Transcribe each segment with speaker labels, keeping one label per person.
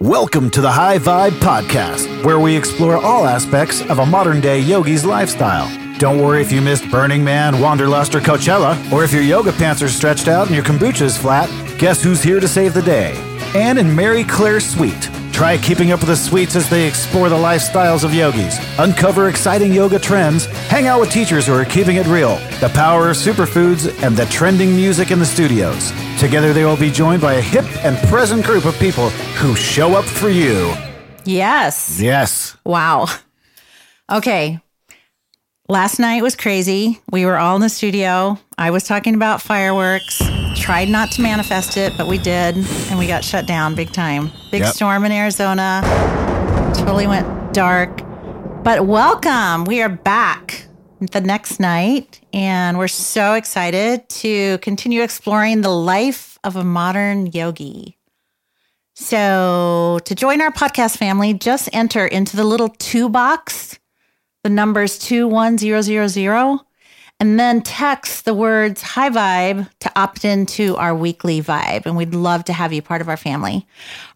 Speaker 1: Welcome to the High Vibe Podcast, where we explore all aspects of a modern day yogi's lifestyle. Don't worry if you missed Burning Man, Wanderlust, or Coachella, or if your yoga pants are stretched out and your kombucha is flat. Guess who's here to save the day? Anne and Mary Claire Sweet. Try keeping up with the sweets as they explore the lifestyles of yogis, uncover exciting yoga trends, hang out with teachers who are keeping it real, the power of superfoods, and the trending music in the studios. Together, they will be joined by a hip and present group of people who show up for you.
Speaker 2: Yes.
Speaker 1: Yes.
Speaker 2: Wow. Okay. Last night was crazy. We were all in the studio. I was talking about fireworks. Tried not to manifest it, but we did. And we got shut down big time. Big
Speaker 1: Yep.
Speaker 2: storm in Arizona. Totally went dark. But welcome. We are back the next night. And we're so excited to continue exploring the life of a modern yogi. So, to join our podcast family, just enter into the little two box, the numbers 21000, and then text the words high vibe to opt into our weekly vibe. And we'd love to have you part of our family.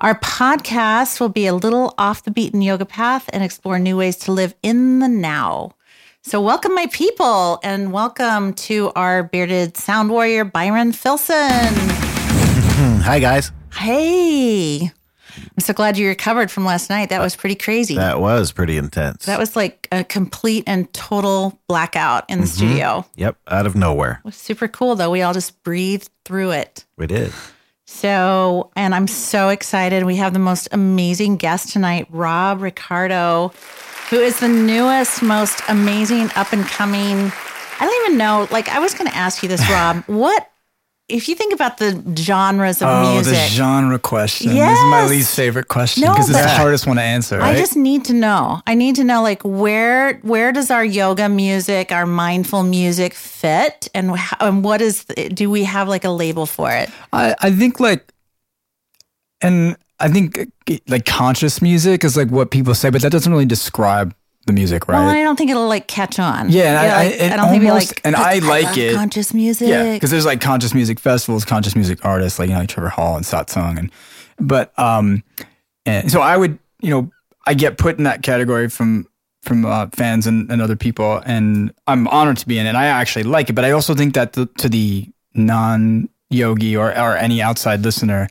Speaker 2: Our podcast will be a little off the beaten yoga path and explore new ways to live in the now. So, welcome, my people, and welcome to our bearded sound warrior, Byron Filson.
Speaker 1: Hi, guys.
Speaker 2: Hey, I'm so glad you recovered from last night. That was pretty crazy. That,
Speaker 1: was pretty intense.
Speaker 2: That was like a complete and total blackout in the mm-hmm. studio.
Speaker 1: yep, out of nowhere.
Speaker 2: It was super cool though. We all just breathed through it.
Speaker 1: We did.
Speaker 2: So, and I'm so excited. We have the most amazing guest tonight, Rob Riccardo, who is the newest, most amazing up and coming. I don't even know. Like, I was going to ask you this, Rob. what, if you think about the genres of
Speaker 3: Oh,
Speaker 2: music?
Speaker 3: the genre question. This is my least favorite question
Speaker 2: No,
Speaker 3: because it's
Speaker 2: but-
Speaker 3: the hardest one to answer, right?
Speaker 2: I just need to know. I need to know like where where does our yoga music, our mindful music fit, and how, and what is the, do we have like a label for it?
Speaker 3: I, I think like, and I think like conscious music is like what people say, but that doesn't really describe the music, right?
Speaker 2: Well, I don't think it'll like catch on.
Speaker 3: Yeah, and
Speaker 2: You know,
Speaker 3: I- I-
Speaker 2: don't think it'll,
Speaker 3: almost- and I like
Speaker 2: love
Speaker 3: it.
Speaker 2: conscious music.
Speaker 3: Yeah, because there's like conscious music festivals, conscious music artists like you know like Trevor Hall and Satsang, and but um, and so I would you know I get put in that category from from uh, fans and, and other people, and I'm honored to be in it. I actually like it, but I also think that the, to the non yogi or or any outside listener.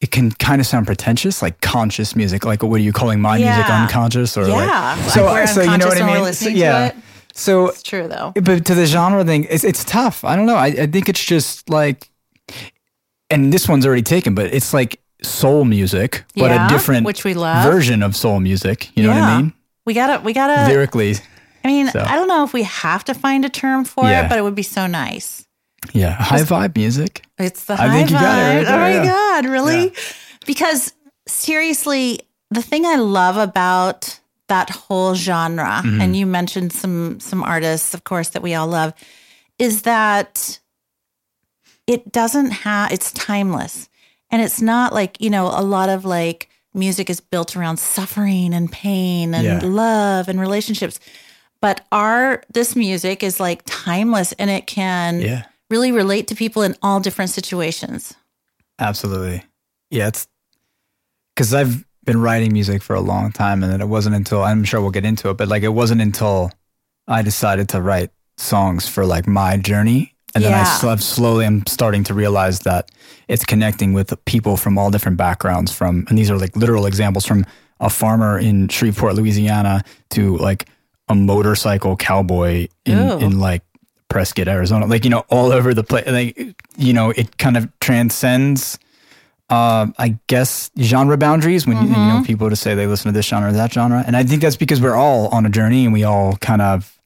Speaker 3: It can kind of sound pretentious, like conscious music. Like, what are you calling my music unconscious? Or
Speaker 2: yeah.
Speaker 3: like, so,
Speaker 2: like we're
Speaker 3: so you know what I mean? So, yeah. So
Speaker 2: It's true though.
Speaker 3: but to the genre thing, it's it's tough. I don't know. I, I think it's just like, and this one's already taken, but it's like soul music, but
Speaker 2: Yeah,
Speaker 3: a different
Speaker 2: which we love.
Speaker 3: version of soul music. You know what I mean?
Speaker 2: We gotta we gotta.
Speaker 3: Lyrically,
Speaker 2: I mean,
Speaker 3: so.
Speaker 2: I don't know if we have to find a term for
Speaker 3: Yeah.
Speaker 2: it, but it would be so nice.
Speaker 3: Yeah, high vibe music.
Speaker 2: It's the
Speaker 3: I
Speaker 2: high
Speaker 3: think you got it
Speaker 2: vibe.
Speaker 3: right there,
Speaker 2: oh my
Speaker 3: yeah.
Speaker 2: god, really? Because seriously, the thing I love about that whole genre,
Speaker 3: Mm-hmm.
Speaker 2: and you mentioned some some artists, of course, that we all love, is that it doesn't have it's timeless. And it's not like, you know, a lot of like music is built around suffering and pain and
Speaker 3: Yeah.
Speaker 2: love and relationships. But our this music is like timeless and it can
Speaker 3: Yeah,
Speaker 2: really relate to people in all different situations.
Speaker 3: absolutely. Yeah, it's because I've been writing music for a long time, and then it wasn't until I'm sure we'll get into it, but like it wasn't until I decided to write songs for like my journey. And then I
Speaker 2: Yeah.
Speaker 3: sl- slowly am starting to realize that it's connecting with people from all different backgrounds from, and these are like literal examples from a farmer in Shreveport, Louisiana to like a motorcycle cowboy in,
Speaker 2: Ooh.
Speaker 3: in like Prescott, Arizona, like, you know, all over the place. Like, you know, it kind of transcends, uh, I guess, genre boundaries when you, you know people to say they listen to this genre or that genre. And I think that's because we're all on a journey and we all kind of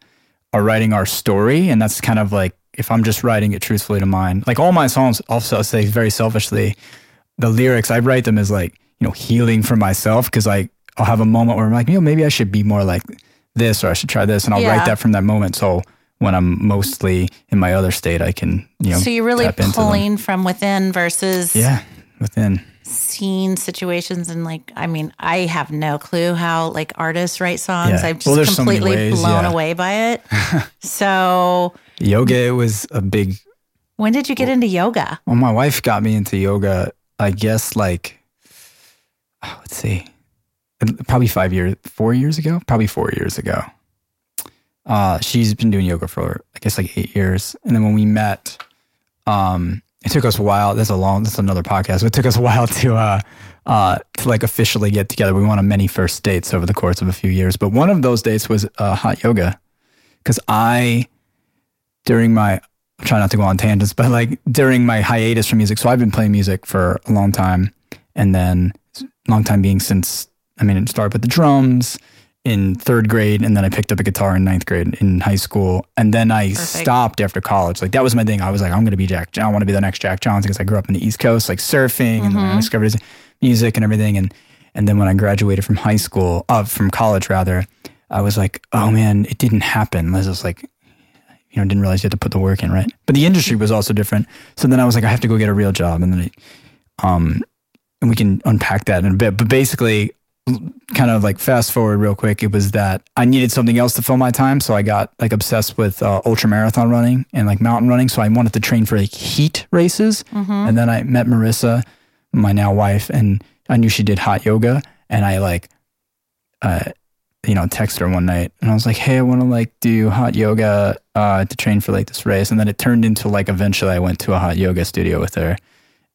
Speaker 3: are writing our story. And that's kind of like, if I'm just writing it truthfully to mine, like all my songs, also say very selfishly, the lyrics, I write them as like, you know, healing for myself because I, I'll have a moment where I'm like, you know, maybe I should be more like this or I should try this. And I'll
Speaker 2: Yeah.
Speaker 3: write that from that moment. So when I'm mostly in my other state, I can, you know,
Speaker 2: so you're really
Speaker 3: tap into them.
Speaker 2: pulling from within versus
Speaker 3: Yeah, within.
Speaker 2: scene situations and like I mean, I have no clue how like artists write songs.
Speaker 3: Yeah.
Speaker 2: I'm just
Speaker 3: Well, there's so
Speaker 2: completely
Speaker 3: ways,
Speaker 2: blown
Speaker 3: yeah.
Speaker 2: away by it. so
Speaker 3: Yoga was a big
Speaker 2: when did you get into yoga?
Speaker 3: Well, my wife got me into yoga, I guess, like, oh, let's see, probably five years, four years ago, probably four years ago. Uh, she's been doing yoga for I guess like eight years, and then when we met, um, it took us a while. That's a long. That's another podcast. It took us a while to uh, uh, to like officially get together. We went on many first dates over the course of a few years, but one of those dates was uh, hot yoga because I during my I try not to go on tangents, but like during my hiatus from music. So I've been playing music for a long time, and then long time being since I mean it started with the drums in third grade, and then I picked up a guitar in ninth grade in high school, and then I Perfect. stopped after college. Like that was my thing. I was like, I'm going to be Jack. John. I want to be the next Jack Johnson because I grew up in the East Coast, like surfing, mm-hmm. and then I discovered music and everything, and and then when I graduated from high school, uh, from college rather, I was like, oh man, it didn't happen. I was like, you know, didn't realize you had to put the work in, right? But the industry was also different. So then I was like, I have to go get a real job, and then, I, um, and we can unpack that in a bit. But basically, kind of like fast forward real quick, it was that I needed something else to fill my time. So I got like obsessed with uh, ultra marathon running and like mountain running. So I wanted to train for like heat races. Mm-hmm. And then I met Marissa, my now wife, and I knew she did hot yoga. And I like, uh, you know, text her one night and I was like, Hey, I want to like do hot yoga, uh, to train for like this race. And then it turned into like, eventually I went to a hot yoga studio with her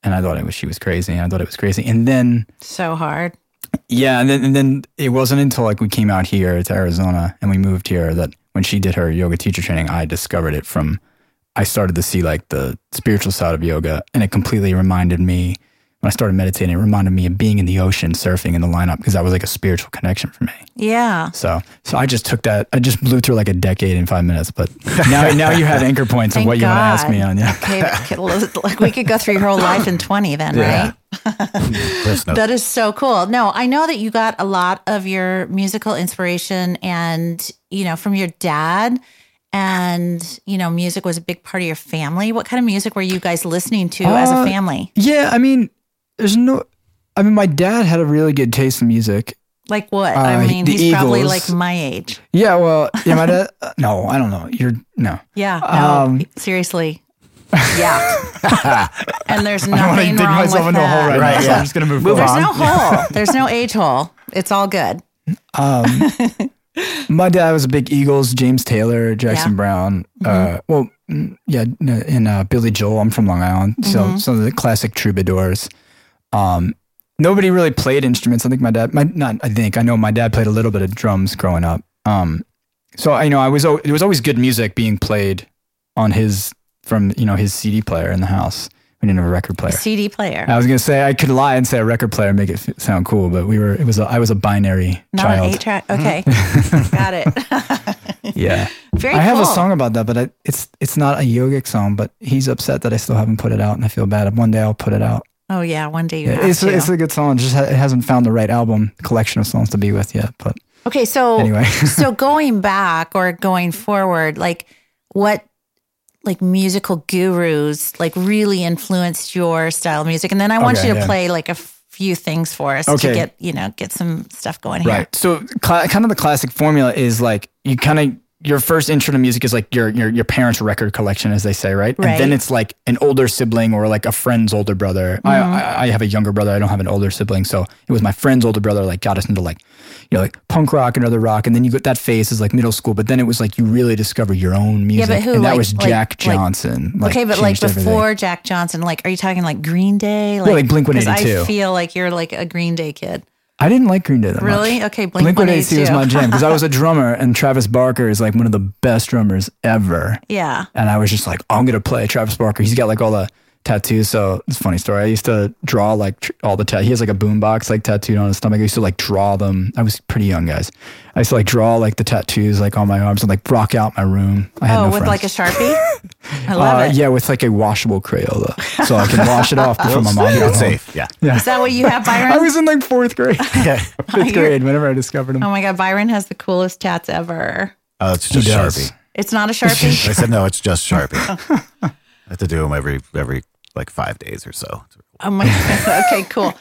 Speaker 3: and I thought it was, she was crazy. I thought it was crazy. And then
Speaker 2: so hard.
Speaker 3: Yeah. And then, and then it wasn't until like we came out here to Arizona and we moved here that when she did her yoga teacher training, I discovered it from, I started to see like the spiritual side of yoga and it completely reminded me when I started meditating, it reminded me of being in the ocean, surfing in the lineup, because that was like a spiritual connection for me.
Speaker 2: Yeah.
Speaker 3: So, so I just took that. I just blew through like a decade in five minutes. But now, now you have anchor points of what God. you want to ask me on. Yeah.
Speaker 2: Okay. like we could go through your whole life in twenty, then, yeah. right? that is so cool. No, I know that you got a lot of your musical inspiration, and you know, from your dad and you know music was a big part of your family what kind of music were you guys listening to uh, as a uh, family
Speaker 3: yeah i mean there's no. I mean, my dad had a really good taste in music.
Speaker 2: Like what? Uh, I mean, he's Eagles. probably like my age.
Speaker 3: Yeah, well, yeah, my dad. No, I don't know. You're no.
Speaker 2: Yeah, no, um, seriously. Yeah. and there's nothing I wrong with that.
Speaker 3: Right, right, yeah. So I'm just gonna move.
Speaker 2: move there's on. no hole. There's no age hole. It's all good. Um,
Speaker 3: my dad was a big Eagles, James Taylor, Jackson yeah. Brown. Mm-hmm. Uh, well, mm, yeah, and uh, Billy Joel. I'm from Long Island, so mm-hmm. some of the classic troubadours. Um, nobody really played instruments. I think my dad, my not, I think I know my dad played a little bit of drums growing up. Um, so I you know I was it was always good music being played on his from you know his CD player in the house. We didn't have a record player. A
Speaker 2: CD player.
Speaker 3: I was gonna say I could lie and say a record player and make it f- sound cool, but we were it was a, I was a binary
Speaker 2: Not
Speaker 3: child.
Speaker 2: an eight track. Okay, got
Speaker 3: it. yeah,
Speaker 2: very.
Speaker 3: I
Speaker 2: have
Speaker 3: a song about that, but I, it's it's not a yogic song. But he's upset that I still haven't put it out, and I feel bad. One day I'll put it out.
Speaker 2: Oh yeah, one day you
Speaker 3: yeah, it's,
Speaker 2: to.
Speaker 3: It's a good song. It just ha- it hasn't found the right album collection of songs to be with yet. But
Speaker 2: okay, so anyway, so going back or going forward, like what like musical gurus like really influenced your style of music? And then I want okay, you to yeah. play like a few things for us okay. to get you know get some stuff going here.
Speaker 3: Right. So cl- kind of the classic formula is like you kind of your first intro to music is like your, your your parents' record collection, as they say, right? right? And then it's like an older sibling or like a friend's older brother. Mm-hmm. I, I, I have a younger brother. I don't have an older sibling, so it was my friend's older brother like got us into like you know like punk rock and other rock, and then you get that phase is like middle school. But then it was like you really discover your own music,
Speaker 2: yeah, but who,
Speaker 3: and that
Speaker 2: like,
Speaker 3: was Jack like, Johnson.
Speaker 2: Like, okay, but like before everything. Jack Johnson, like are you talking like Green Day?
Speaker 3: Like, yeah, like Blink One Eighty Two.
Speaker 2: I feel like you're like a Green Day kid.
Speaker 3: I didn't like Green Day that
Speaker 2: really?
Speaker 3: much.
Speaker 2: Okay, Blink, Blink 182
Speaker 3: was my jam because I was a drummer and Travis Barker is like one of the best drummers ever.
Speaker 2: Yeah.
Speaker 3: And I was just like, oh, I'm gonna play Travis Barker. He's got like all the tattoos. So it's a funny story. I used to draw like tr- all the tat. He has like a boombox like tattooed on his stomach. I used to like draw them. I was pretty young, guys. I used to like draw like the tattoos like on my arms and like rock out my room. I had
Speaker 2: oh,
Speaker 3: no
Speaker 2: with
Speaker 3: friends.
Speaker 2: like a sharpie. I love uh,
Speaker 3: it. Yeah, with like a washable Crayola, so I can wash it off before my mom gets
Speaker 1: safe. Yeah.
Speaker 3: yeah.
Speaker 2: Is that what you have, Byron?
Speaker 3: I was in like fourth grade, yeah, fifth grade. Whenever I discovered him.
Speaker 2: Oh my god, Byron has the coolest tats ever.
Speaker 1: Oh, it's just Sharpie.
Speaker 2: It's not a Sharpie.
Speaker 1: I said no, it's just Sharpie. I have to do them every every like five days or so.
Speaker 2: Oh my god. Okay, cool.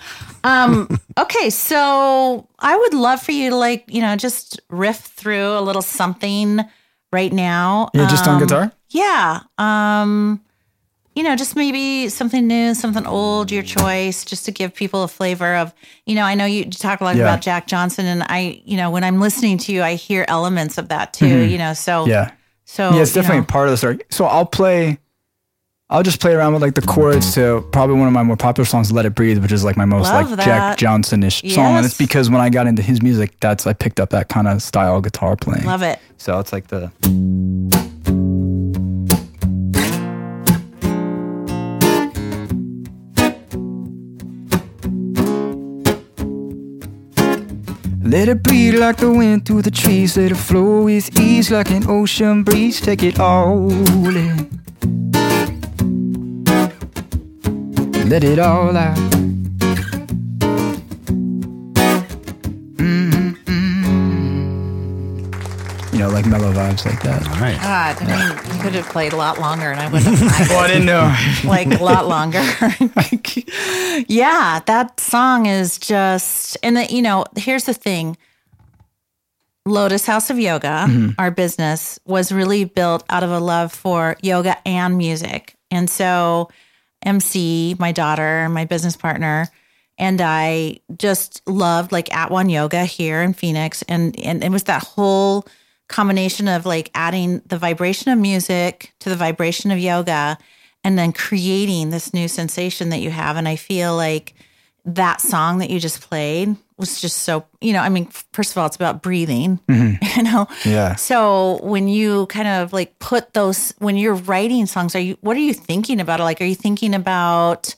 Speaker 2: Um, okay, so I would love for you to like, you know, just riff through a little something right now.
Speaker 3: Yeah, just
Speaker 2: um,
Speaker 3: on guitar?
Speaker 2: Yeah. Um, you know, just maybe something new, something old, your choice, just to give people a flavor of, you know, I know you talk a lot
Speaker 3: Yeah.
Speaker 2: about Jack Johnson, and I, you know, when I'm listening to you, I hear elements of that too, you know, so,
Speaker 3: Mm-hmm. Yeah.
Speaker 2: so,
Speaker 3: yeah, it's
Speaker 2: you
Speaker 3: definitely
Speaker 2: know,
Speaker 3: part of the story. So I'll play, I'll just play around with like the chords to probably one of my more popular songs, "Let It Breathe," which is like my most
Speaker 2: Love
Speaker 3: like
Speaker 2: that.
Speaker 3: Jack Johnson ish song, and it's because when I got into his music, that's I picked up that kind of style guitar playing.
Speaker 2: love it.
Speaker 3: So it's like the. Let it breathe like the wind through the trees. Let it flow with ease like an ocean breeze. Take it all in. Let it all out. Mm-hmm. You know, like mellow vibes like that.
Speaker 1: All right.
Speaker 2: God, I mean, you could have played a lot longer and I wouldn't have
Speaker 3: Oh, I didn't know.
Speaker 2: like a lot longer. yeah, that song is just, and the, you know, here's the thing. Lotus House of Yoga,
Speaker 3: Mm-hmm.
Speaker 2: our business, was really built out of a love for yoga and music. And so, MC, my daughter, my business partner, and I just loved like at one yoga here in Phoenix. And, and it was that whole combination of like adding the vibration of music to the vibration of yoga and then creating this new sensation that you have. And I feel like that song that you just played was just so, you know, I mean, first of all, it's about breathing, mm-hmm. you know?
Speaker 3: Yeah.
Speaker 2: So when you kind of like put those, when you're writing songs, are you, what are you thinking about? Like, are you thinking about,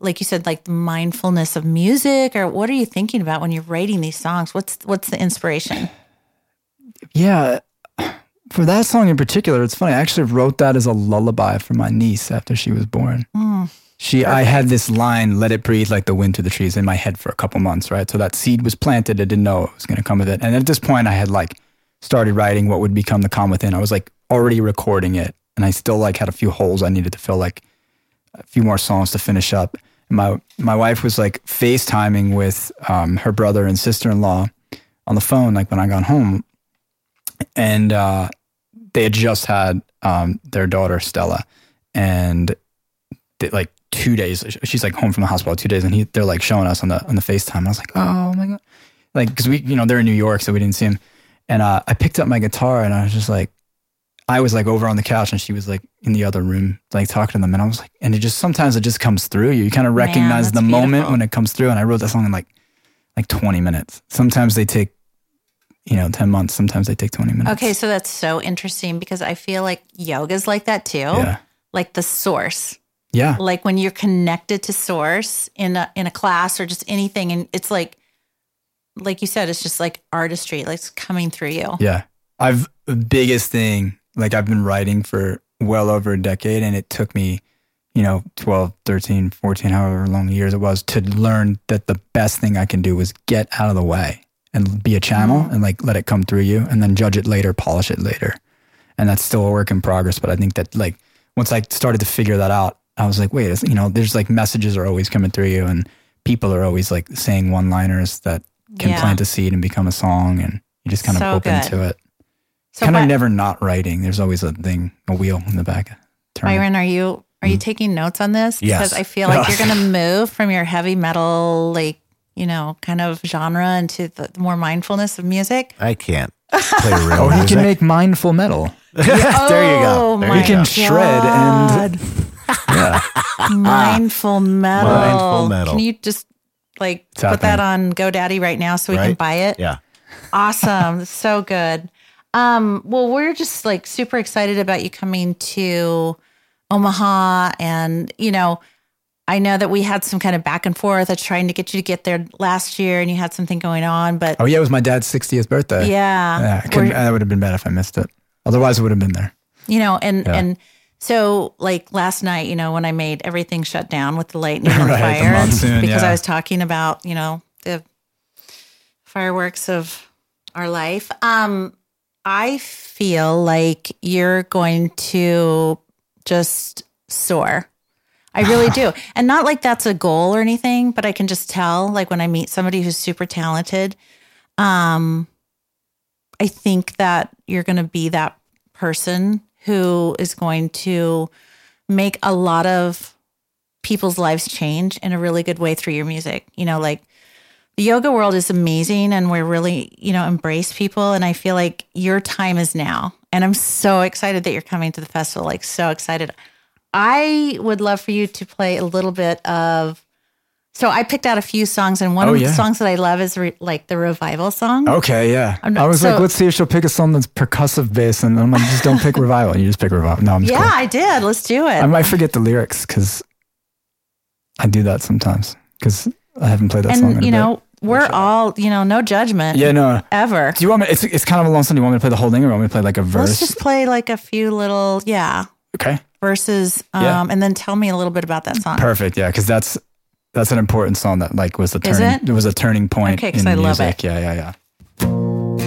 Speaker 2: like you said, like the mindfulness of music or what are you thinking about when you're writing these songs? What's, what's the inspiration?
Speaker 3: Yeah. For that song in particular, it's funny. I actually wrote that as a lullaby for my niece after she was born. Mm. She, I had this line, "Let it breathe like the wind through the trees," in my head for a couple months, right? So that seed was planted. I didn't know it was going to come with it. And at this point, I had like started writing what would become the calm within. I was like already recording it, and I still like had a few holes I needed to fill, like a few more songs to finish up. And my my wife was like FaceTiming with um, her brother and sister in law on the phone, like when I got home, and uh, they had just had um, their daughter Stella, and they, like two days, she's like home from the hospital two days, and he, they're like showing us on the on the Facetime. I was like, oh my god, like because we, you know, they're in New York, so we didn't see him. And uh, I picked up my guitar, and I was just like, I was like over on the couch, and she was like in the other room, like talking to them, and I was like, and it just sometimes it just comes through you. You kind of recognize
Speaker 2: that's
Speaker 3: the moment when it comes through, and I wrote that song in like like twenty minutes. Sometimes they take. You know, 10 months. Sometimes they take 20 minutes.
Speaker 2: Okay, so that's so interesting because I feel like yoga's like that too.
Speaker 3: Yeah.
Speaker 2: Like the source.
Speaker 3: Yeah.
Speaker 2: Like when you're connected to source in a in a class or just anything and it's like like you said, it's just like artistry, like it's coming through you.
Speaker 3: Yeah. I've the biggest thing, like I've been writing for well over a decade and it took me, you know, 12, 13, 14, however long years it was to learn that the best thing I can do was get out of the way and be a channel mm-hmm. and like let it come through you and then judge it later, polish it later. And that's still a work in progress. But I think that like once I started to figure that out, I was like, wait, you know, there's like messages are always coming through you and people are always like saying one liners that can
Speaker 2: Yeah.
Speaker 3: plant a seed and become a song and you just kind of
Speaker 2: So
Speaker 3: open
Speaker 2: good.
Speaker 3: to it
Speaker 2: So
Speaker 3: kind of never not writing. There's always a thing, a wheel in the back. turning.
Speaker 2: Byron, are you are you mm. taking notes on this?
Speaker 1: Yes.
Speaker 2: Because I feel like you're gonna move from your heavy metal, like, you know, kind of genre into the more mindfulness of music.
Speaker 1: I can't play real
Speaker 3: Oh, he can make mindful metal.
Speaker 1: there you go.
Speaker 2: Oh
Speaker 1: There
Speaker 2: my
Speaker 1: you
Speaker 3: He can
Speaker 1: go.
Speaker 3: shred and yeah,
Speaker 2: mindful metal.
Speaker 1: Mindful metal.
Speaker 2: Can you just like
Speaker 3: It's
Speaker 2: put that on GoDaddy right now so we can buy it?
Speaker 1: Yeah.
Speaker 2: Awesome. so good. Um, well, we're just like super excited about you coming to Omaha. And, you know, I know that we had some kind of back and forth of trying to get you to get there last year and you had something going on, but
Speaker 3: oh yeah, it was my dad's 60th birthday.
Speaker 2: yeah,
Speaker 3: yeah. I that would have been bad if I missed it. Otherwise, I would have been there.
Speaker 2: you know, and,
Speaker 3: Yeah.
Speaker 2: and, so like last night, you know, when I made everything shut down with the lightning and the
Speaker 3: Right,
Speaker 2: fire,
Speaker 3: monsoon,
Speaker 2: because
Speaker 3: yeah.
Speaker 2: I was talking about, you know, the fireworks of our life. Um, I feel like you're going to just soar. I really do. And not like that's a goal or anything, but I can just tell like when I meet somebody who's super talented, um I think that you're going to be that person who is going to make a lot of people's lives change in a really good way through your music. You know, like the yoga world is amazing and we're really, you know, embrace people. And I feel like your time is now. And I'm so excited that you're coming to the festival. Like, so excited. I would love for you to play a little bit of. So I picked out a few songs, and one
Speaker 3: Oh,
Speaker 2: of
Speaker 3: yeah.
Speaker 2: the songs that I love is re- like the revival song.
Speaker 3: Okay, yeah.
Speaker 2: Not-
Speaker 3: I was
Speaker 2: so-
Speaker 3: like, let's see if she'll pick a song that's percussive based, and I'm like, just don't pick revival. You just pick revival. No, I'm just
Speaker 2: yeah,
Speaker 3: kidding.
Speaker 2: I did. Let's do it.
Speaker 3: I might forget the lyrics because I do that sometimes because I haven't played that song. in
Speaker 2: and you
Speaker 3: bit.
Speaker 2: know, we're all, you know, no judgment.
Speaker 3: yeah, no.
Speaker 2: Ever.
Speaker 3: Do you want me? It's it's kind of a long song. Do you want me to play the whole thing, or want me to play like a verse?
Speaker 2: Let's just play like a few little, yeah,
Speaker 3: okay,
Speaker 2: verses, um,
Speaker 3: Yeah.
Speaker 2: and then tell me a little bit about that song.
Speaker 3: perfect. Yeah, because that's that's an important song that like was the turning.
Speaker 2: it?
Speaker 3: It was a turning point
Speaker 2: Okay,
Speaker 3: in
Speaker 2: I love
Speaker 3: music.
Speaker 2: it.
Speaker 3: Yeah, yeah, yeah.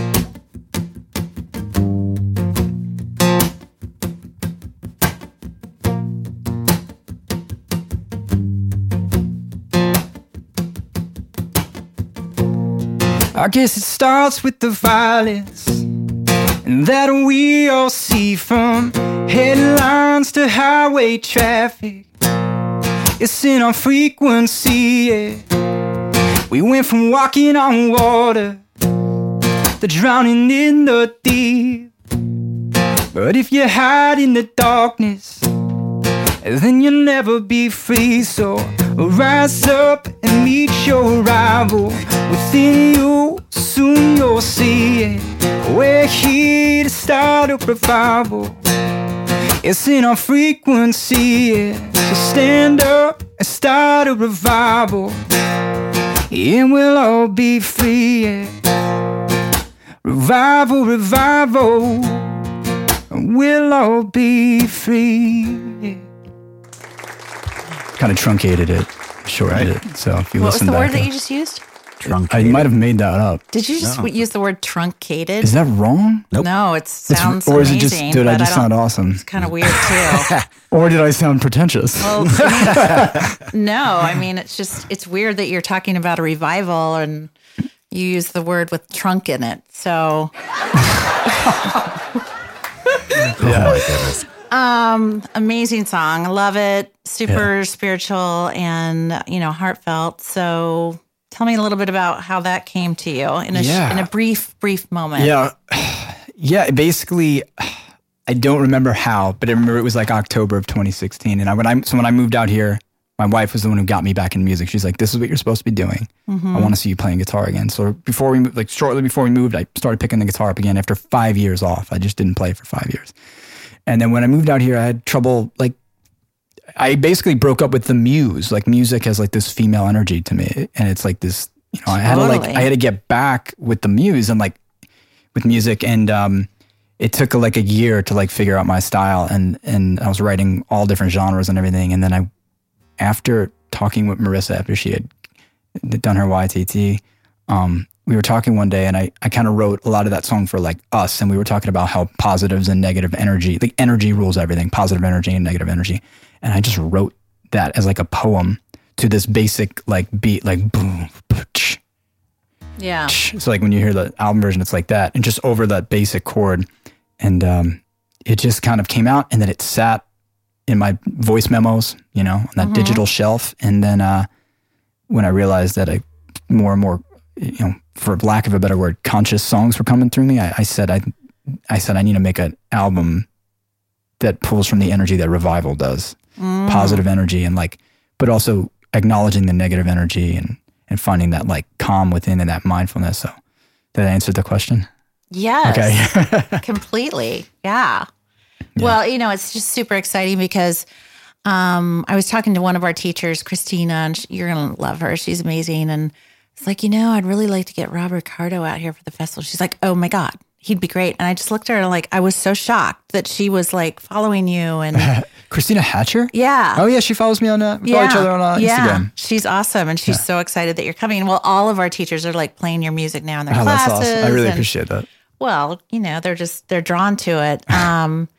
Speaker 3: I guess it starts with the violence and that we all see from headlines to highway traffic. It's in our frequency. Yeah. We went from walking on water to drowning in the deep. But if you hide in the darkness, then you'll never be free. So rise up and meet your rival within you. Soon you'll see it. We're here to start a revival. It's in our frequency. Yeah. So stand up and start a revival. And we'll all be free. Yeah. Revival, revival. We'll all be free. Yeah kind of truncated it, shortened it. So if you
Speaker 2: What was the
Speaker 3: back,
Speaker 2: word that you just used?
Speaker 1: Drunk.
Speaker 3: I might have made that up.
Speaker 2: Did you just use the word truncated?
Speaker 3: Is that wrong?
Speaker 1: Nope.
Speaker 2: No, it
Speaker 3: It's-
Speaker 2: sounds
Speaker 3: or is
Speaker 2: amazing.
Speaker 3: it just did I just
Speaker 2: don't-
Speaker 3: sound awesome?
Speaker 2: It's kind of weird too.
Speaker 3: Or did I sound pretentious?
Speaker 2: Well, I mean, no, I mean it's just it's weird that you're talking about a revival and you use the word with trunk in it. So
Speaker 1: Oh my goodness.
Speaker 2: Um, amazing song, I love it. Super spiritual and you know heartfelt. So tell me a little bit about how that came to you in a
Speaker 3: Yeah.
Speaker 2: in a brief brief moment.
Speaker 3: yeah, yeah. Basically, I don't remember how, but I remember it was like October of 2016. And I when I so when I moved out here, my wife was the one who got me back in music. She's like, "This is what you're supposed to be doing. Mm-hmm. I want to see you playing guitar again." So before we moved, like shortly before we moved, I started picking the guitar up again after five years off. I just didn't play for five years. And then when I moved out here, I had trouble like I basically broke up with the muse. Like music has like this female energy to me, and it's like this. You know, I had to like I had to get back with the muse and like with music, and um, it took like a year to like figure out my style, and and I was writing all different genres and everything, and then I, after talking with Marissa after she had done her YTT, um, we were talking one day and I, I kind of wrote a lot of that song for like us. And we were talking about how positives and negative energy, like energy rules everything, positive energy and negative energy. And I just wrote that as like a poem to this basic like beat, like boom,
Speaker 2: yeah.
Speaker 3: So like when you hear the album version, it's like that and just over that basic chord. And um, it just kind of came out and then it sat in my voice memos, you know, on that digital shelf. And then uh, when I realized that I more and more, you know, for lack of a better word, conscious songs were coming through me, I, I said I, I said I need to make an album that pulls from the energy that revival does, positive energy, and like, but also acknowledging the negative energy and and finding that like calm within and that mindfulness. So, did I answer the question?
Speaker 2: Yes.
Speaker 3: Okay.
Speaker 2: completely. Yeah. Well, you know, it's just super exciting because um, I was talking to one of our teachers, Christina, and sh you're going to love her. She's amazing. And it's like, you know, I'd really like to get Rob Riccardo out here for the festival. She's like, oh my God, he'd be great. And I just looked at her like, I was so shocked that she was like following you. And
Speaker 3: Christina Hatcher.
Speaker 2: yeah.
Speaker 3: Oh yeah, she follows me on uh, we follow each other on uh,
Speaker 2: yeah.
Speaker 3: Instagram.
Speaker 2: She's awesome. And she's so excited that you're coming. Well, all of our teachers are like playing your music now in their
Speaker 3: Oh, that's
Speaker 2: classes.
Speaker 3: awesome. I really
Speaker 2: and-
Speaker 3: appreciate that.
Speaker 2: well, you know, they're just they're drawn to it. Um,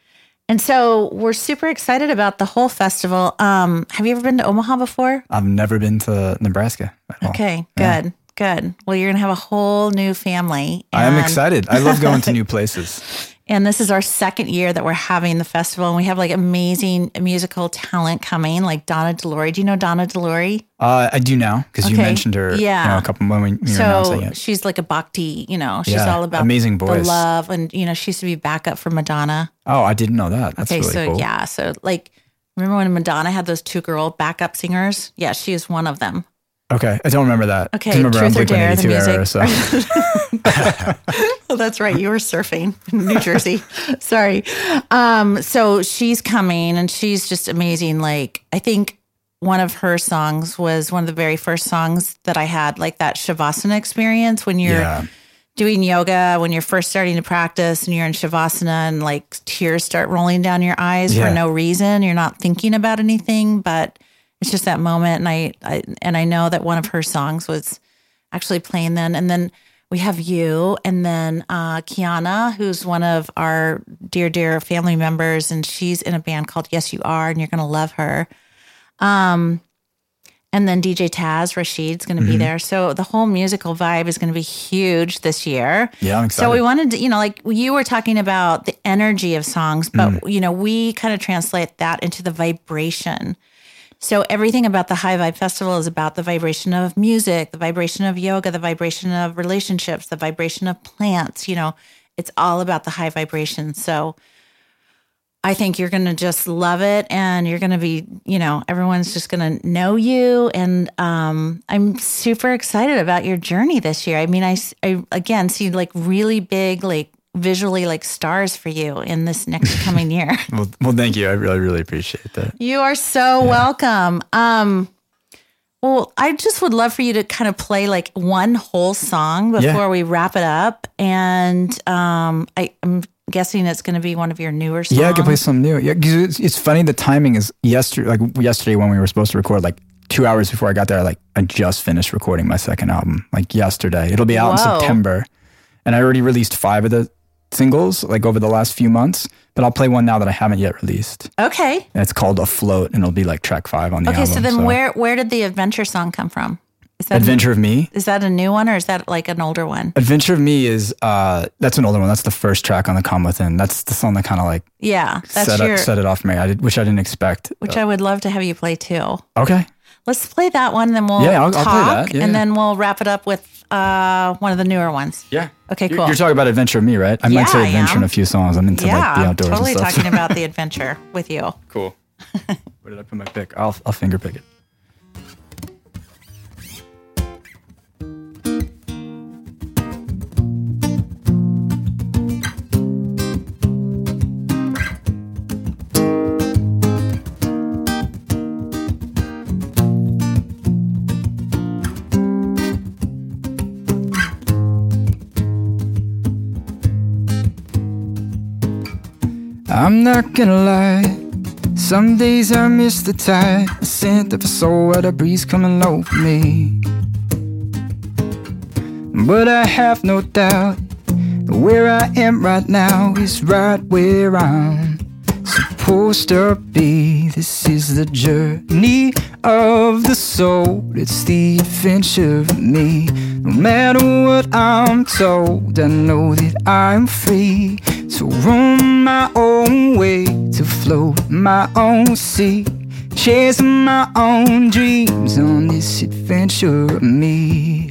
Speaker 2: and so we're super excited about the whole festival. Um, have you ever been to Omaha before?
Speaker 3: I've never been to Nebraska at all.
Speaker 2: Okay, good, good. Well, you're gonna have a whole new family.
Speaker 3: I am excited. I love going to new places.
Speaker 2: And this is our second year that we're having the festival, and we have like amazing musical talent coming, like Donna De Lory. Do you know Donna De Lory?
Speaker 3: Uh, I do now because you mentioned her.
Speaker 2: Yeah.
Speaker 3: You know, a couple when we you were announcing
Speaker 2: So
Speaker 3: it.
Speaker 2: she's like a bhakti, you know, she's
Speaker 3: Yeah,
Speaker 2: all about
Speaker 3: amazing
Speaker 2: the
Speaker 3: voice.
Speaker 2: love, and you know, she used to be backup for Madonna.
Speaker 3: Oh, I didn't know that. That's
Speaker 2: Okay,
Speaker 3: really
Speaker 2: so
Speaker 3: cool.
Speaker 2: yeah, so like, remember when Madonna had those two girl backup singers? Yeah, she is one of them.
Speaker 3: Okay, I don't remember that.
Speaker 2: Okay,
Speaker 3: I remember
Speaker 2: Truth or Dare, the
Speaker 3: Blink-182 era,
Speaker 2: music.
Speaker 3: so.
Speaker 2: Oh, that's right. You were surfing in New Jersey. Sorry. Um, so she's coming and she's just amazing. Like, I think one of her songs was one of the very first songs that I had, like that Shavasana experience when you're
Speaker 3: yeah.
Speaker 2: doing yoga, when you're first starting to practice and you're in Shavasana and like tears start rolling down your eyes
Speaker 3: Yeah.
Speaker 2: for no reason. You're not thinking about anything, but it's just that moment. And I, I, and I know that one of her songs was actually playing then. And then we have you, and then uh, Kiana, who's one of our dear, dear family members, and she's in a band called Yes You Are, and you're going to love her. Um, and then DJ Taz Rashid's going to
Speaker 3: Mm-hmm.
Speaker 2: be there. So the whole musical vibe is going to be huge this year.
Speaker 3: Yeah, I'm
Speaker 2: So we wanted to, you know, like you were talking about the energy of songs, but
Speaker 3: Mm.
Speaker 2: you know, we kind of translate that into the vibration. So everything about the High Vibe Festival is about the vibration of music, the vibration of yoga, the vibration of relationships, the vibration of plants. You know, it's all about the high vibration. So I think you're going to just love it and you're going to be, you know, everyone's just going to know you. And um, I'm super excited about your journey this year. I mean, I, I again see like really big, like visually like stars for you in this next coming year.
Speaker 3: Well, well, thank you. I really, really appreciate that.
Speaker 2: You are so welcome. Um, well, I just would love for you to kind of play like one whole song before
Speaker 3: Yeah.
Speaker 2: we wrap it up. And um, I, I'm guessing it's going to be one of your newer songs.
Speaker 3: Yeah, I can play something new. Yeah, 'cause it's, it's funny. The timing is yesterday. Like yesterday when we were supposed to record, like two hours before I got there, like I just finished recording my second album. Like yesterday, it'll be out
Speaker 2: Whoa.
Speaker 3: in September, and I already released five of the singles like over the last few months. But I'll play one now that I haven't yet released,
Speaker 2: Okay.
Speaker 3: and it's called "Afloat," and it'll be like track five on the
Speaker 2: Okay.
Speaker 3: album.
Speaker 2: Okay, so then, where where did the adventure song come from? Is that
Speaker 3: Adventure of Me?
Speaker 2: Is that a new one or is that like an older one?
Speaker 3: Adventure of Me is uh that's an older one. That's the first track on the Calm Within. That's the song that kind of like
Speaker 2: Yeah, that's
Speaker 3: set
Speaker 2: your.
Speaker 3: it, set it off for me. I did, which I didn't expect.
Speaker 2: which I would love to have you play too.
Speaker 3: Okay.
Speaker 2: Let's play that one, then we'll
Speaker 3: Yeah, I'll- I'll
Speaker 2: talk,
Speaker 3: play that. Yeah,
Speaker 2: and
Speaker 3: yeah.
Speaker 2: then we'll wrap it up with uh, one of the newer ones.
Speaker 3: Yeah.
Speaker 2: Okay,
Speaker 3: You're-
Speaker 2: cool.
Speaker 3: You're, talking about Adventure of Me, right? I might say Adventure in a few songs. I'm into
Speaker 2: yeah,
Speaker 3: like the outdoors
Speaker 2: totally
Speaker 3: and stuff.
Speaker 2: talking about the adventure with you.
Speaker 3: cool. Where did I put my pick? I'll I'll finger pick it. I'm not gonna lie. Some days I miss the tide, the scent of a soul, the breeze coming over me. But I have no doubt that where I am right now is right where I'm supposed to be. This is the journey of the soul, it's the adventure of me. No matter what I'm told, I know that I'm free to roam my own way, to float my own sea, chasing my own dreams on this adventure of me.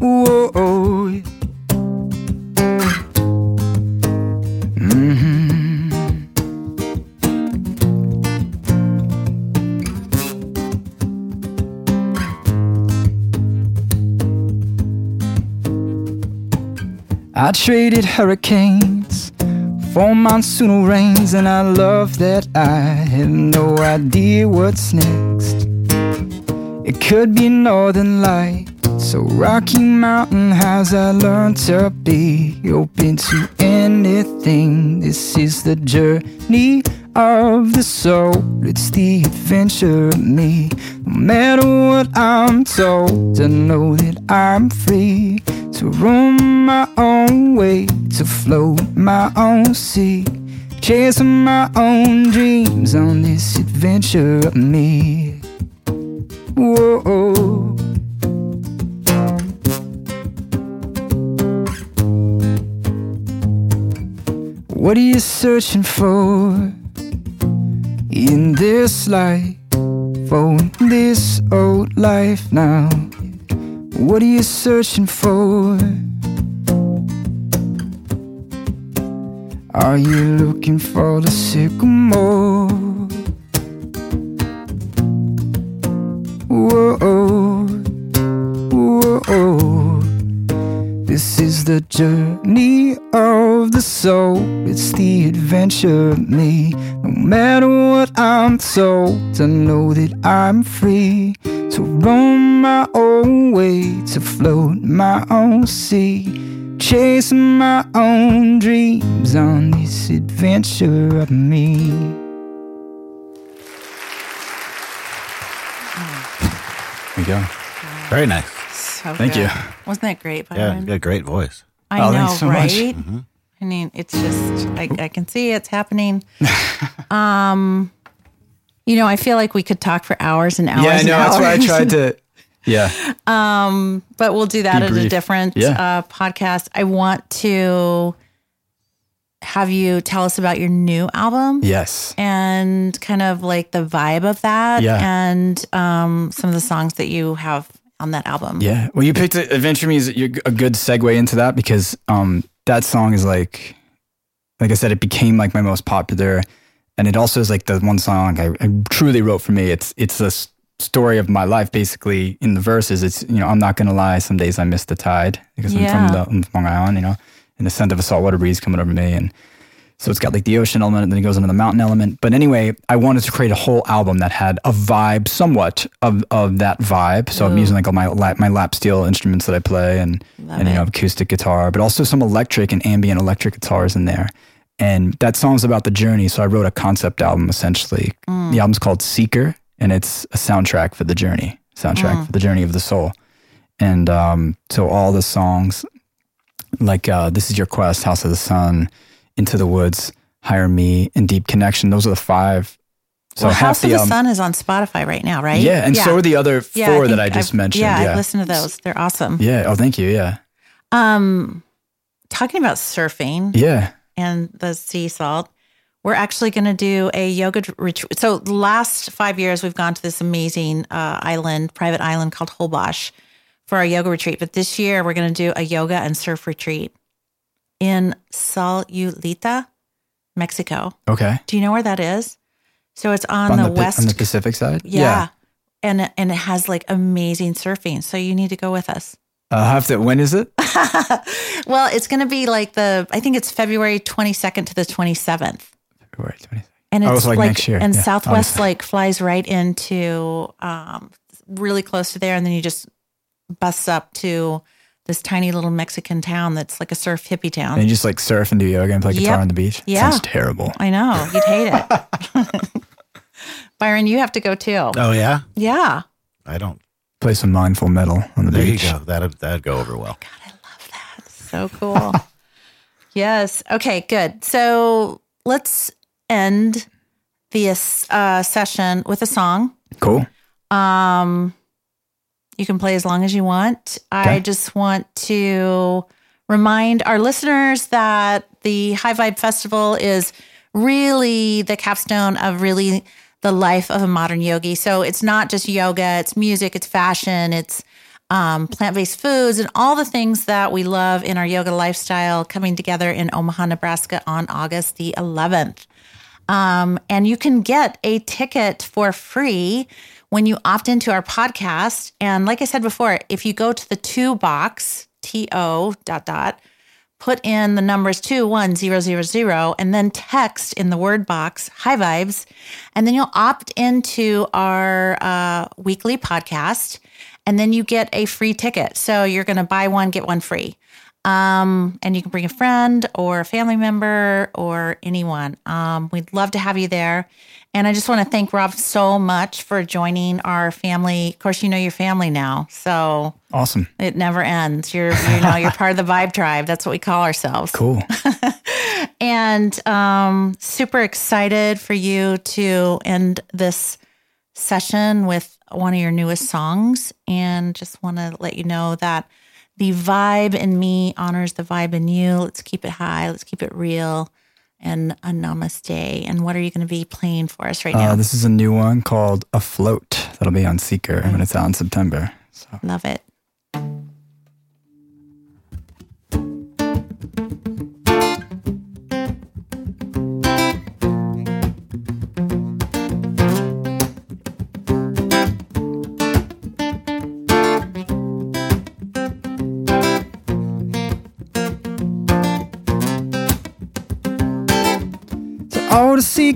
Speaker 3: Whoa. I traded hurricanes for monsoonal rains, and I love that I have no idea what's next. It could be northern lights so Rocky Mountain highs. I learned to be open to anything. This is the journey of the soul. It's the adventure of me. No matter what I'm told, I know that I'm free to roam my own way, to float my own sea, chasing my own dreams on this adventure of me. Whoa. What are you searching for in this life? For this old life now. What are you searching for? Are you looking for the sycamore? Whoa, whoa. This is the journey of the soul. It's the adventure of me. No matter what I'm told, to know that I'm free. To roam my own way, to float my own sea. Chasing my own dreams on this adventure of me. There you go.
Speaker 1: Very nice.
Speaker 2: So
Speaker 3: Thank
Speaker 2: good.
Speaker 3: you.
Speaker 2: Wasn't that great,
Speaker 1: Yeah,
Speaker 2: Byron?
Speaker 1: you got a great voice.
Speaker 2: I
Speaker 3: Oh,
Speaker 2: know,
Speaker 3: thanks so much.
Speaker 2: right? I mean, it's just I, I can see it's happening. um, you know, I feel like we could talk for hours and hours.
Speaker 3: Yeah, I know. That's why I tried to. Yeah.
Speaker 2: um, but we'll do that at a different
Speaker 3: Yeah.
Speaker 2: uh, podcast. I want to have you tell us about your new album
Speaker 3: Yes.
Speaker 2: and kind of like the vibe of that
Speaker 3: Yeah.
Speaker 2: and um, some of the songs that you have on that album.
Speaker 3: Yeah. Well, you picked. Adventure Me is a a good segue into that because um, that song is like, like I said, it became like my most popular, and it also is like the one song I, I truly wrote for me. It's it's a story of my life basically in the verses. It's you know I'm not gonna lie. Some days I miss the tide because
Speaker 2: Yeah.
Speaker 3: I'm from the I'm from Long Island. You know, and the scent of a saltwater breeze coming over me and. So it's got like the ocean element, and then it goes into the mountain element. But anyway, I wanted to create a whole album that had a vibe, somewhat of, of that vibe. So I'm using like all my lap, my lap steel instruments that I play, and and you know acoustic guitar, but also some electric and ambient electric guitars in there. And that song's about the journey. So I wrote a concept album essentially. The album's called Seeker, and it's a soundtrack for the journey, soundtrack for the journey of the soul. And um, so all the songs, like uh, "This Is Your Quest," "House of the Sun," "Into the Woods," "Hire Me," and "Deep Connection." Those are the five. So
Speaker 2: well, House
Speaker 3: the
Speaker 2: of the
Speaker 3: album-
Speaker 2: Sun is on Spotify right now, right?
Speaker 3: Yeah, and so are the other
Speaker 2: Yeah,
Speaker 3: four that I just
Speaker 2: I've-
Speaker 3: mentioned.
Speaker 2: Yeah,
Speaker 3: Yeah,
Speaker 2: I've listened to those. They're awesome.
Speaker 3: yeah. Oh, thank you. Yeah,
Speaker 2: Um, talking about surfing
Speaker 3: yeah.
Speaker 2: And the sea salt, we're actually going to do a yoga retreat. So, the last five years, we've gone to this amazing uh, island, private island called Holbox for our yoga retreat. But this year, we're going to do a yoga and surf retreat in Sayulita, Mexico.
Speaker 3: Okay.
Speaker 2: Do you know where that is? So, it's on,
Speaker 3: on
Speaker 2: the,
Speaker 3: the,
Speaker 2: west
Speaker 3: on the Pacific side.
Speaker 2: Yeah. And and it has like amazing surfing. So you need to go with us.
Speaker 3: I'll have to. When is it?
Speaker 2: Well, it's going to be like the I think it's February 22nd to the 27th.
Speaker 3: February 20th.
Speaker 2: And
Speaker 3: Oh,
Speaker 2: it's
Speaker 3: so like next year.
Speaker 2: and
Speaker 3: Yeah,
Speaker 2: Southwest
Speaker 3: obviously.
Speaker 2: like flies right into um really close to there and then you just bus up to this tiny little Mexican town that's like a surf hippie town.
Speaker 3: And you just like surf and do yoga and play guitar on the beach.
Speaker 2: Yeah.
Speaker 3: Sounds terrible.
Speaker 2: I know, you'd hate it. Byron, you have to go too.
Speaker 1: Oh yeah,
Speaker 2: Yeah.
Speaker 1: I don't.
Speaker 3: Play some mindful metal on the
Speaker 1: There
Speaker 3: beach.
Speaker 1: you go. That'd that'd go over well. Oh God, I love that.
Speaker 2: So cool. yes. Okay, good. So let's end this uh, session with a song.
Speaker 3: Cool.
Speaker 2: Um, you can play as long as you want. I just want to remind our listeners that the High Vibe Festival is really the capstone of really the life of a modern yogi. So it's not just yoga, it's music, it's fashion, it's um, plant based foods, and all the things that we love in our yoga lifestyle coming together in Omaha, Nebraska on August the 11th. Um, and you can get a ticket for free when you opt into our podcast. And like I said before, if you go to the two box, T O dot dot, put in the numbers two one zero zero zero, and then text in the word box high vibes, and then you'll opt into our uh, weekly podcast, and then you get a free ticket. So you're going to buy one get one free. Um, and you can bring a friend or a family member or anyone. Um, we'd love to have you there. And I just want to thank Rob so much for joining our family. Of course, you know your family now, so
Speaker 3: Awesome.
Speaker 2: it never ends. You're, you know, you're part of the Vibe Tribe. That's what we call ourselves.
Speaker 3: Cool.
Speaker 2: And um, super excited for you to end this session with one of your newest songs. And just want to let you know that the vibe in me honors the vibe in you. Let's keep it high. Let's keep it real. And a namaste. And what are you going to be playing for us right
Speaker 4: Uh,
Speaker 2: now?
Speaker 4: this is a new one called Afloat. That'll be on Seeker when it's out in September. So
Speaker 2: Love it.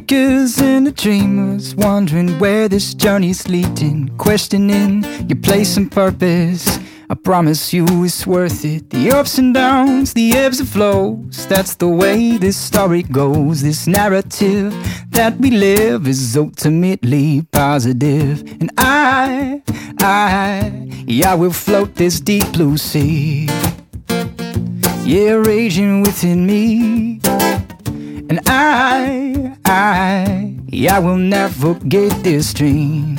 Speaker 4: The and the dreamers, wondering where this journey's leading, questioning your place and purpose. I promise you it's worth it. The ups and downs, the ebbs and flows. That's the way this story goes. This narrative that we live is ultimately positive. And I, I, yeah, will float this deep blue sea. Yeah, raging within me. And I, I, I will navigate this dream,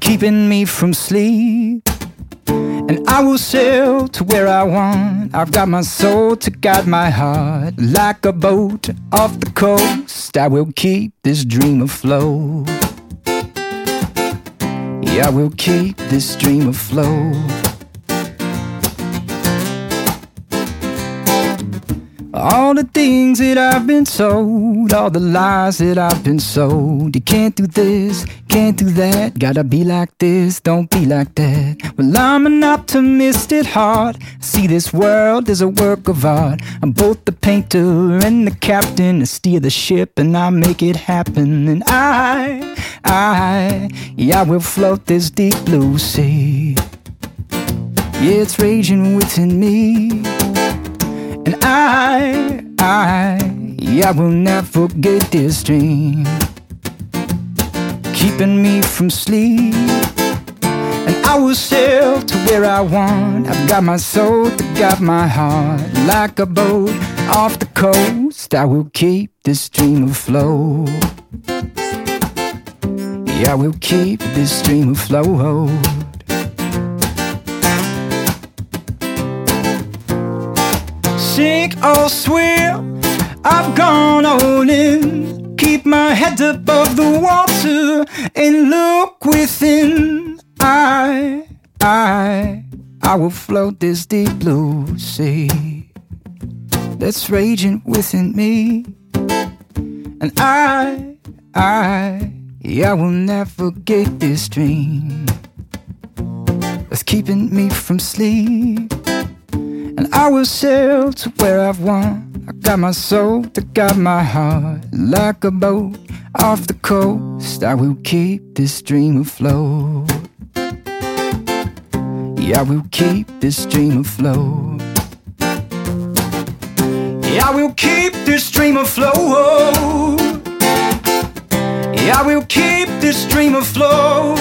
Speaker 4: keeping me from sleep. And I will sail to where I want. I've got my soul to guide my heart. Like a boat off the coast, I will keep this dream afloat. Yeah, I will keep this dream afloat. All the things that I've been told, all the lies that I've been sold. You can't do this, can't do that. Gotta be like this, don't be like that. Well, I'm an optimist at heart. I see this world as a work of art. I'm both the painter and the captain. I steer the ship and I make it happen. And I, I, yeah, I will float this deep blue sea. Yeah, it's raging within me. And I, I, I will navigate this dream, keeping me from sleep. And I will sail to where I want. I've got my soul to guide my heart. Like a boat off the coast, I will keep this dream afloat. Yeah, I will keep this dream afloat. Sink or swim. I've gone all in. Keep my head above the water and look within. I, I, I will float this deep blue sea that's raging within me. And I, I, yeah, I will never navigate this dream that's keeping me from sleep. And I will sail to where I've won. I got my soul to got my heart. Like a boat off the coast, I will keep this dream afloat. Yeah, I will keep this dream afloat. Yeah, I will keep this dream afloat. Yeah, I will keep this dream afloat.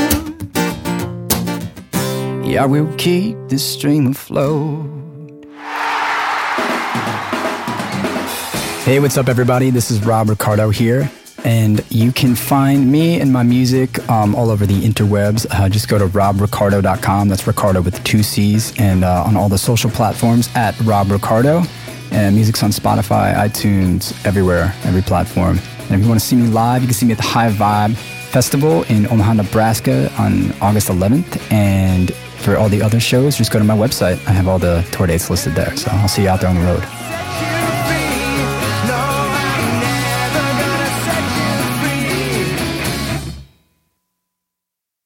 Speaker 4: Yeah, I will keep this dream afloat. Hey, what's up, everybody? This is Rob Riccardo here, and you can find me and my music um, all over the interwebs. Uh, just go to robriccardo.com. That's Riccardo with two C's, and uh, on all the social platforms at Rob Riccardo. And music's on Spotify, iTunes, everywhere, every platform. And if you want to see me live, you can see me at the High Vibe Festival in Omaha, Nebraska on August 11th. And for all the other shows, just go to my website. I have all the tour dates listed there. So I'll see you out there on the road.